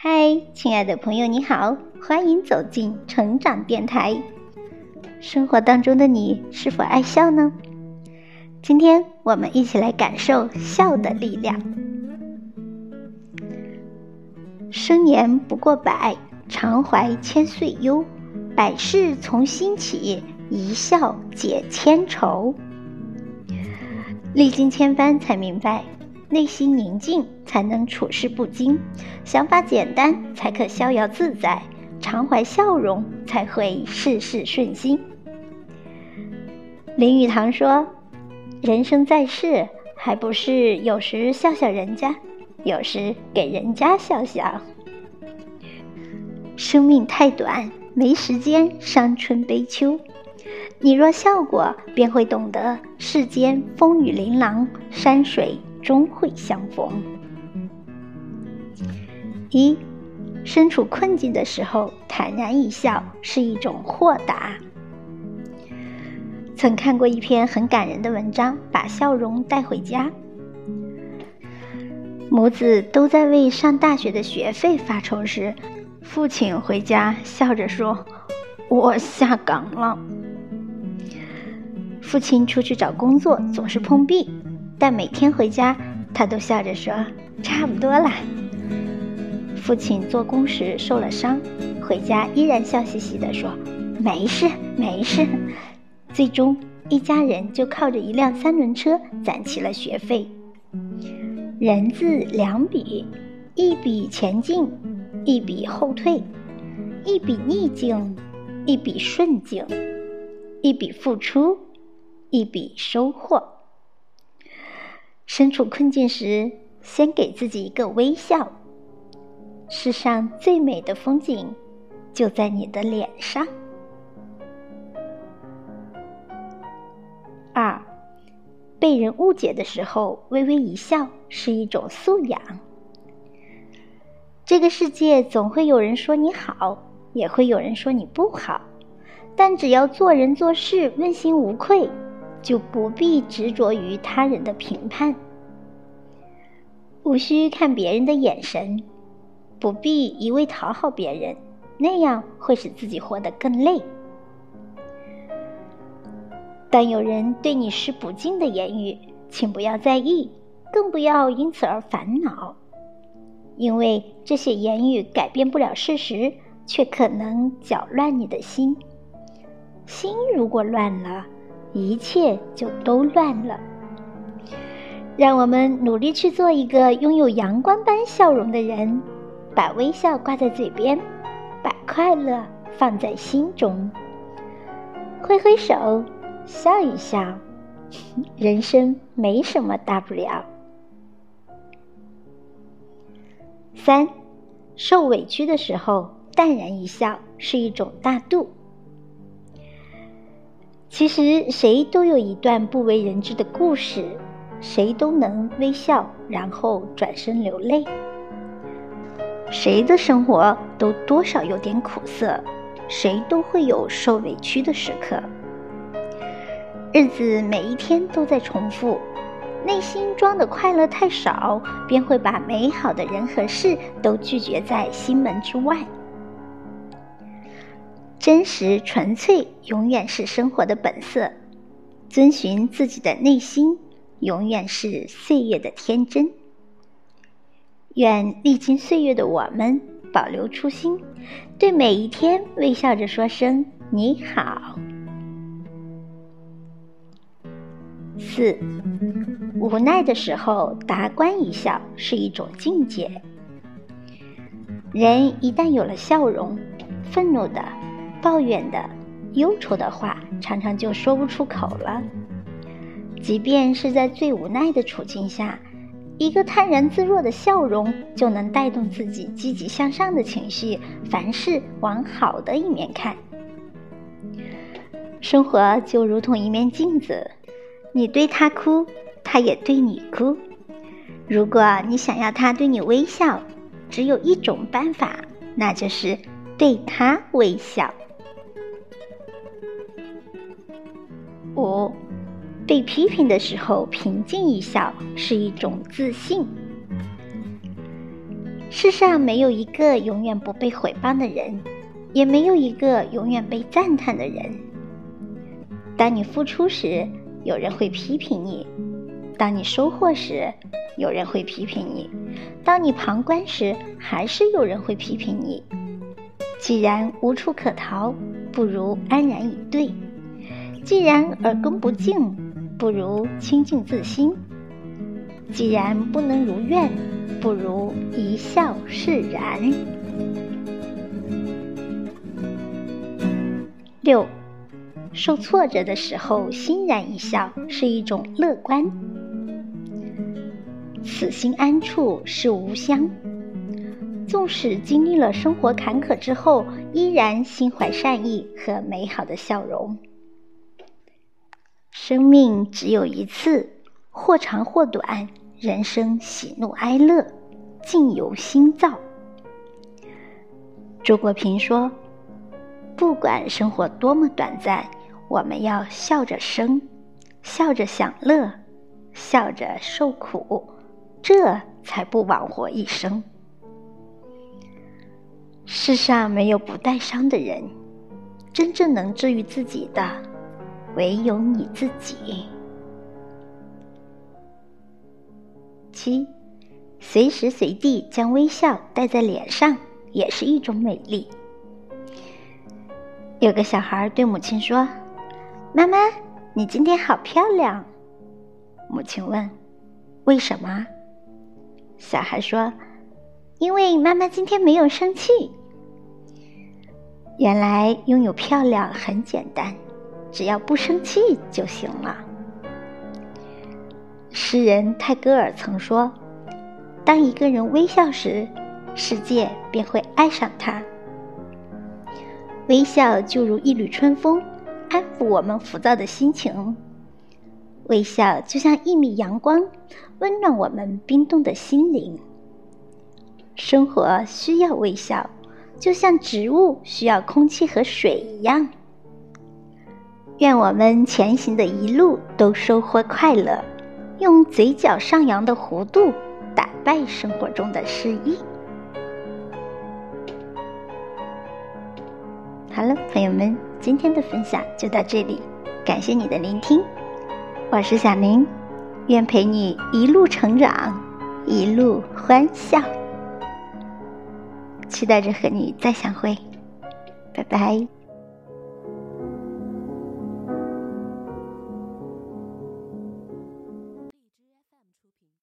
嗨，亲爱的朋友，你好，欢迎走进成长电台。生活当中的你是否爱笑呢？今天我们一起来感受笑的力量。生年不过百，常怀千岁忧。百事从心起，一笑解千愁。历经千帆才明白。内心宁静，才能处事不惊；想法简单，才可逍遥自在；常怀笑容，才会事事顺心。林语堂说：“人生在世，还不是有时笑笑人家，有时给人家笑笑。生命太短，没时间伤春悲秋。你若笑过，便会懂得世间风雨琳琅，山水。”终会相逢。一，身处困境的时候，坦然一笑是一种豁达。曾看过一篇很感人的文章，把笑容带回家。母子都在为上大学的学费发愁时，父亲回家笑着说：“我下岗了。”父亲出去找工作总是碰壁。但每天回家，他都笑着说：“差不多啦。”父亲做工时受了伤，回家依然笑嘻嘻地说：“没事，没事。”最终，一家人就靠着一辆三轮车攒齐了学费。人字两笔，一笔前进，一笔后退；一笔逆境，一笔顺境；一笔付出，一笔收获。身处困境时，先给自己一个微笑。世上最美的风景，就在你的脸上。二，被人误解的时候，微微一笑是一种素养。这个世界总会有人说你好，也会有人说你不好，但只要做人做事问心无愧。就不必执着于他人的评判，无需看别人的眼神，不必一味讨好别人，那样会使自己活得更累。当有人对你施不敬的言语，请不要在意，更不要因此而烦恼，因为这些言语改变不了事实，却可能搅乱你的心。心如果乱了，一切就都乱了。让我们努力去做一个拥有阳光般笑容的人，把微笑挂在嘴边，把快乐放在心中。挥挥手，笑一笑，人生没什么大不了。三，受委屈的时候淡然一笑是一种大度。其实谁都有一段不为人知的故事，谁都能微笑，然后转身流泪。谁的生活都多少有点苦涩，谁都会有受委屈的时刻。日子每一天都在重复，内心装的快乐太少，便会把美好的人和事都拒绝在心门之外。真实纯粹永远是生活的本色，遵循自己的内心永远是岁月的天真。愿历经岁月的我们保留初心，对每一天微笑着说声你好。四，无奈的时候达观一笑是一种境界。人一旦有了笑容，愤怒的。抱怨的、忧愁的话，常常就说不出口了。即便是在最无奈的处境下，一个泰然自若的笑容，就能带动自己积极向上的情绪，凡事往好的一面看。生活就如同一面镜子，你对他哭，他也对你哭。如果你想要他对你微笑，只有一种办法，那就是对他微笑。五，被批评的时候平静一笑是一种自信。世上没有一个永远不被毁谤的人，也没有一个永远被赞叹的人。当你付出时，有人会批评你；当你收获时，有人会批评你；当你旁观时，还是有人会批评你。既然无处可逃，不如安然以对；既然耳恭不敬，不如清净自心；既然不能如愿，不如一笑释然。六。受挫折的时候，欣然一笑是一种乐观。此心安处是吾乡。纵使经历了生活坎坷之后，依然心怀善意和美好的笑容。生命只有一次，或长或短，人生喜怒哀乐，尽由心造。周国平说：“不管生活多么短暂。”我们要笑着生，笑着享乐，笑着受苦，这才不枉活一生。世上没有不带伤的人，真正能治愈自己的，唯有你自己。七，随时随地将微笑带在脸上，也是一种美丽。有个小孩对母亲说。妈妈，你今天好漂亮。母亲问：“为什么？”小孩说：“因为妈妈今天没有生气。”原来拥有漂亮很简单，只要不生气就行了。诗人泰戈尔曾说：“当一个人微笑时，世界便会爱上他。”微笑就如一缕春风。安抚我们浮躁的心情，微笑就像一米阳光，温暖我们冰冻的心灵。生活需要微笑，就像植物需要空气和水一样。愿我们前行的一路都收获快乐，用嘴角上扬的弧度打败生活中的失意。好了，朋友们。今天的分享就到这里，感谢你的聆听，我是小宁，愿陪你一路成长，一路欢笑，期待着和你再相会，拜拜。